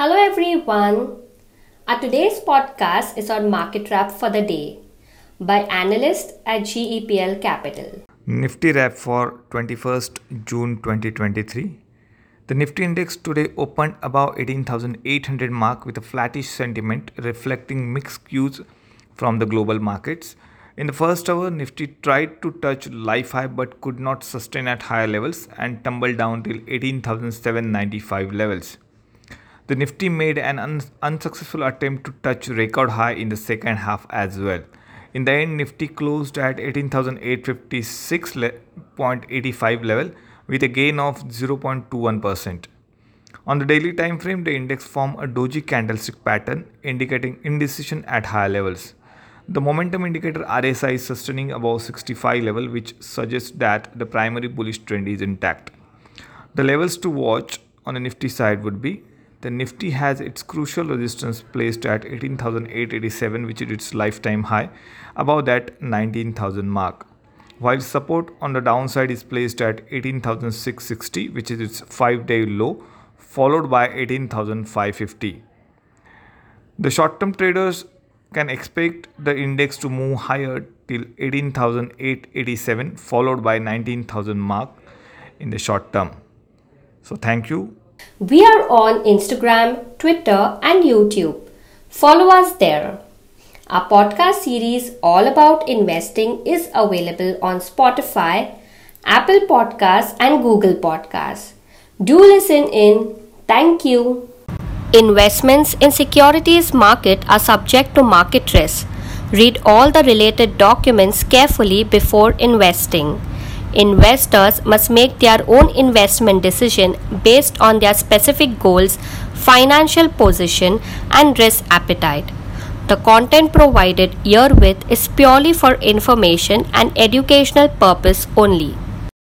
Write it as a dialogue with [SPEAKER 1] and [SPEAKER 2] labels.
[SPEAKER 1] Hello everyone. Our today's podcast is on market wrap for the day by analyst at GEPL Capital.
[SPEAKER 2] Nifty wrap for 21st June 2023. The Nifty index today opened above 18,800 mark with a flattish sentiment reflecting mixed cues from the global markets. In the first hour, Nifty tried to touch life high but could not sustain at higher levels and tumbled down till 18,795 levels. The Nifty made an un- unsuccessful attempt to touch record high in the second half as well. In the end, Nifty closed at 18,856.85 level with a gain of 0.21%. On the daily time frame, the index formed a doji candlestick pattern indicating indecision at higher levels. The momentum indicator RSI is sustaining above 65 level which suggests that the primary bullish trend is intact. The levels to watch on the Nifty side would be the Nifty has its crucial resistance placed at 18,887 which is its lifetime high above that 19,000 mark. While support on the downside is placed at 18,660 which is its 5 day low followed by 18,550 the short term traders can expect the index to move higher till 18,887 followed by 19,000 mark in the short term. So thank you
[SPEAKER 1] We are on Instagram, Twitter, and YouTube. Follow us there. Our podcast series all about investing is available on Spotify, Apple Podcasts, and Google Podcasts. Do listen in. Thank you. Investments in securities market are subject to market risk. Read all the related documents carefully before investing. Investors must make their own investment decision based on their specific goals, financial position, and risk appetite. The content provided herewith is purely for information and educational purpose only.